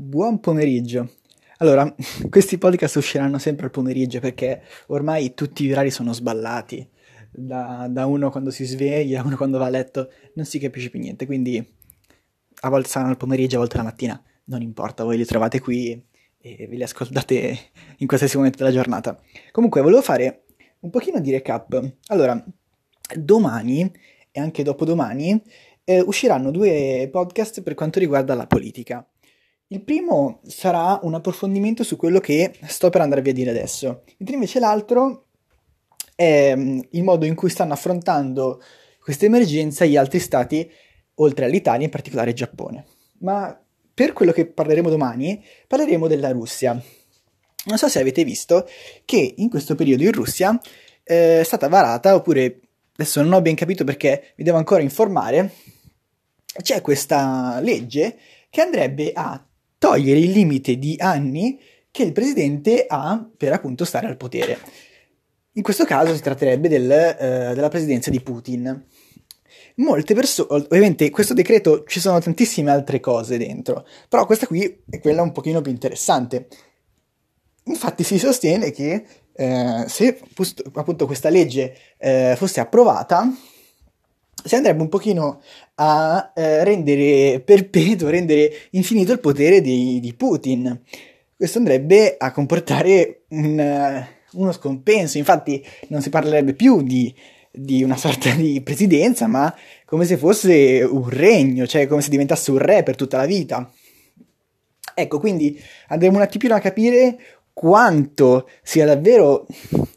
Buon pomeriggio. Allora, questi podcast usciranno sempre al pomeriggio perché ormai tutti i orari sono sballati. Da, da, uno quando si sveglia, uno quando va a letto, non si capisce più niente. Quindi a volte saranno al pomeriggio, a volte la mattina, non importa, voi li trovate qui e ve li ascoltate in qualsiasi momento della giornata. Comunque, volevo fare un pochino di recap. Allora, domani e anche dopodomani eh, usciranno due podcast per quanto riguarda la politica. Il primo sarà un approfondimento su quello che sto per andare a dire adesso, mentre invece l'altro è mm, il modo in cui stanno affrontando questa emergenza gli altri stati, oltre all'Italia, in particolare il Giappone. Ma per quello che parleremo domani, parleremo della Russia. Non so se avete visto che in questo periodo in Russia eh, è stata varata, oppure adesso non ho ben capito perché mi devo ancora informare, c'è questa legge che andrebbe a togliere il limite di anni che il presidente ha per appunto stare al potere. In questo caso si tratterebbe del, uh, della presidenza di Putin. Molte persone, ovviamente questo decreto ci sono tantissime altre cose dentro, però questa qui è quella un pochino più interessante. Infatti si sostiene che eh, se appunto questa legge eh, fosse approvata, si andrebbe un pochino a eh, rendere perpetuo, rendere infinito il potere di, di Putin. Questo andrebbe a comportare un, uno scompenso, infatti non si parlerebbe più di, di, una sorta di presidenza, ma come se fosse un regno, cioè come se diventasse un re per tutta la vita. Ecco, quindi andremo un attimino a capire quanto sia davvero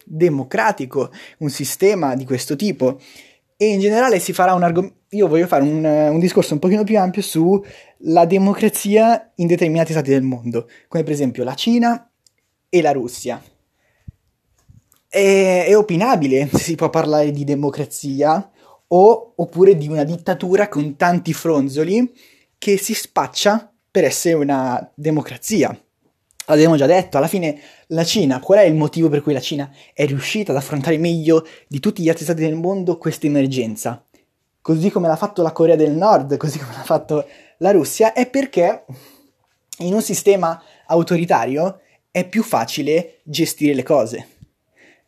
democratico un sistema di questo tipo e in generale si farà un argomento. Io voglio fare un, un, discorso un pochino più ampio sulla democrazia in determinati stati del mondo, come per esempio la Cina e la Russia. È, è opinabile se si può parlare di democrazia o, oppure di una dittatura con tanti fronzoli che si spaccia per essere una democrazia l'abbiamo già detto, alla fine la Cina, qual è il motivo per cui la Cina è riuscita ad affrontare meglio di tutti gli altri stati del mondo questa emergenza? Così come l'ha fatto la Corea del Nord, così come l'ha fatto la Russia, è perché in un sistema autoritario è più facile gestire le cose.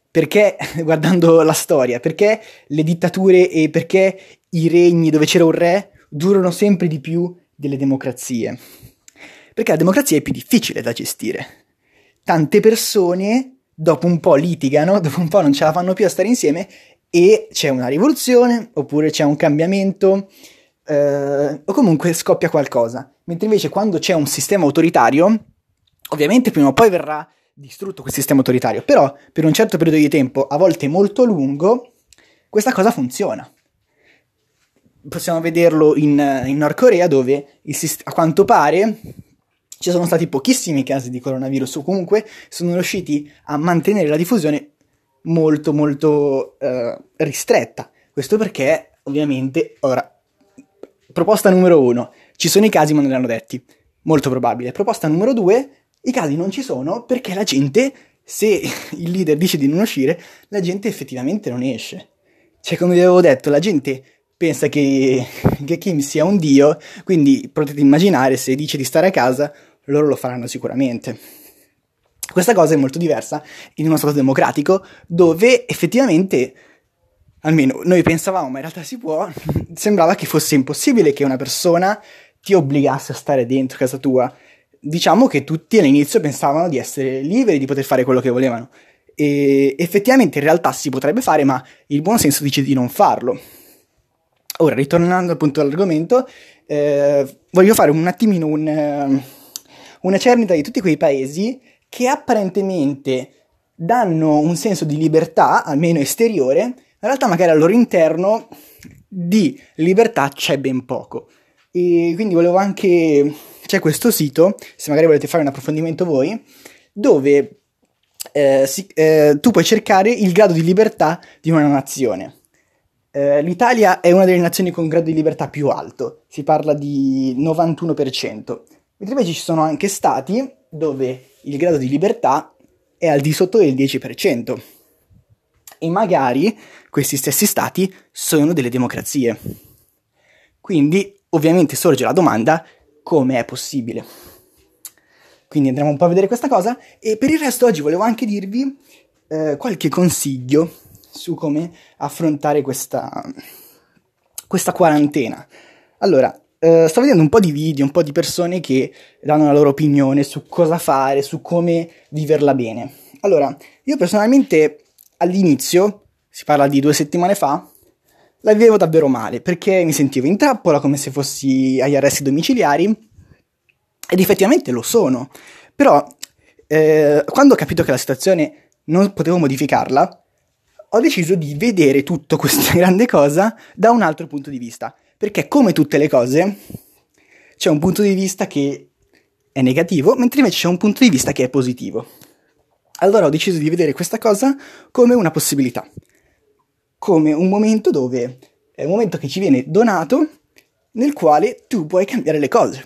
Perché, guardando la storia, perché le dittature e perché i regni dove c'era un re durano sempre di più delle democrazie? Perché la democrazia è più difficile da gestire. Tante persone dopo un po' litigano, dopo un po' non ce la fanno più a stare insieme e c'è una rivoluzione oppure c'è un cambiamento eh, o comunque scoppia qualcosa. Mentre invece quando c'è un sistema autoritario, ovviamente prima o poi verrà distrutto quel sistema autoritario, però per un certo periodo di tempo, a volte molto lungo, questa cosa funziona. Possiamo vederlo in, in Nord Corea dove il, a quanto pare ci sono stati pochissimi casi di coronavirus o comunque sono riusciti a mantenere la diffusione molto molto eh, ristretta. Questo perché ovviamente, ora, proposta numero uno, ci sono i casi ma non li hanno detti, molto probabile. Proposta numero due, i casi non ci sono perché la gente, se il leader dice di non uscire, la gente effettivamente non esce. Cioè, come vi avevo detto, la gente pensa che, che Kim sia un dio, quindi potete immaginare se dice di stare a casa loro lo faranno sicuramente. Questa cosa è molto diversa in uno Stato democratico dove effettivamente, almeno noi pensavamo, ma in realtà si può, sembrava che fosse impossibile che una persona ti obbligasse a stare dentro casa tua. Diciamo che tutti all'inizio pensavano di essere liberi di poter fare quello che volevano. E effettivamente in realtà si potrebbe fare, ma il buon senso dice di non farlo. Ora, ritornando appunto all'argomento, eh, voglio fare un attimino un... Eh, una cernita di tutti quei paesi che apparentemente danno un senso di libertà, almeno esteriore, in realtà magari al loro interno di libertà c'è ben poco. E quindi volevo anche... c'è questo sito, se magari volete fare un approfondimento voi, dove eh, si, eh, tu puoi cercare il grado di libertà di una nazione. Eh, L'Italia è una delle nazioni con grado di libertà più alto, si parla di 91%. Mentre invece ci sono anche stati dove il grado di libertà è al di sotto del 10%. E magari questi stessi stati sono delle democrazie. Quindi ovviamente sorge la domanda come è possibile. Quindi andremo un po' a vedere questa cosa e per il resto oggi volevo anche dirvi eh, qualche consiglio su come affrontare questa, questa quarantena. Allora, eh, sto vedendo un po' di video, un po' di persone che danno la loro opinione su cosa fare, su come viverla bene. Allora, io personalmente all'inizio, si parla di due settimane fa, la vivevo davvero male perché mi sentivo in trappola come se fossi agli arresti domiciliari ed effettivamente lo sono. Però eh, quando ho capito che la situazione non potevo modificarla, ho deciso di vedere tutta questa grande cosa da un altro punto di vista. Perché come tutte le cose, c'è un punto di vista che è negativo, mentre invece c'è un punto di vista che è positivo. Allora ho deciso di vedere questa cosa come una possibilità, come un momento dove è un momento che ci viene donato nel quale tu puoi cambiare le cose.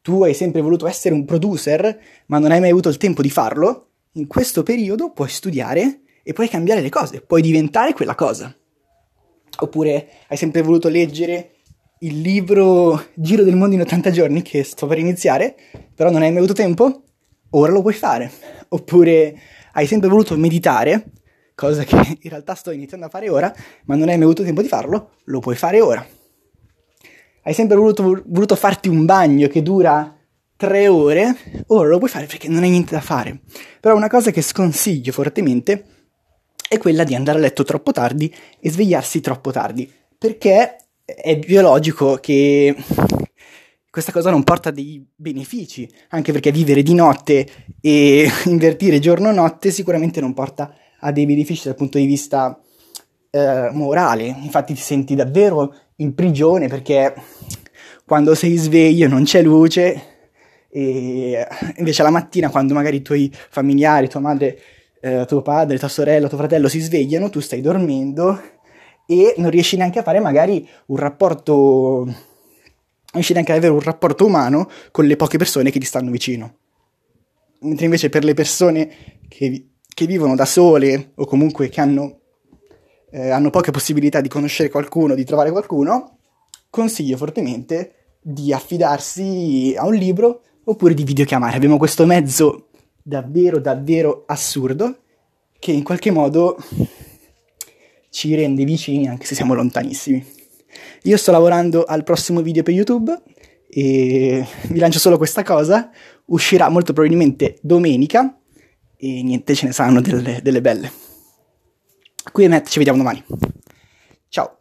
Tu hai sempre voluto essere un producer, ma non hai mai avuto il tempo di farlo. In questo periodo puoi studiare e puoi cambiare le cose, puoi diventare quella cosa. Oppure hai sempre voluto leggere il libro Giro del mondo in 80 giorni che sto per iniziare, però non hai mai avuto tempo? ora lo puoi fare. Oppure hai sempre voluto meditare, cosa che in realtà sto iniziando a fare ora, ma non hai mai avuto tempo di farlo, lo puoi fare ora. Hai sempre voluto, voluto farti un bagno che dura tre ore, ora lo puoi fare perché non hai niente da fare. Però una cosa che sconsiglio fortemente è quella di andare a letto troppo tardi e svegliarsi troppo tardi, perché è biologico che questa cosa non porta dei benefici, anche perché vivere di notte e invertire giorno-notte sicuramente non porta a dei benefici dal punto di vista eh, morale. Infatti ti senti davvero in prigione perché quando sei sveglio non c'è luce e invece la mattina quando magari i tuoi familiari, tua madre, eh, tuo padre, tua sorella, tuo fratello si svegliano, tu stai dormendo e non riesci neanche a fare magari un rapporto riuscire anche ad avere un rapporto umano con le poche persone che ti stanno vicino. Mentre invece per le persone che, che vivono da sole o comunque che hanno, eh, hanno poche possibilità di conoscere qualcuno, di trovare qualcuno, consiglio fortemente di affidarsi a un libro oppure di videochiamare. Abbiamo questo mezzo davvero, davvero assurdo che in qualche modo ci rende vicini anche se siamo lontanissimi. Io sto lavorando al prossimo video per YouTube e vi lancio solo questa cosa. Uscirà molto probabilmente domenica e niente, ce ne saranno delle, delle belle. Qui e Matt, ci vediamo domani. Ciao.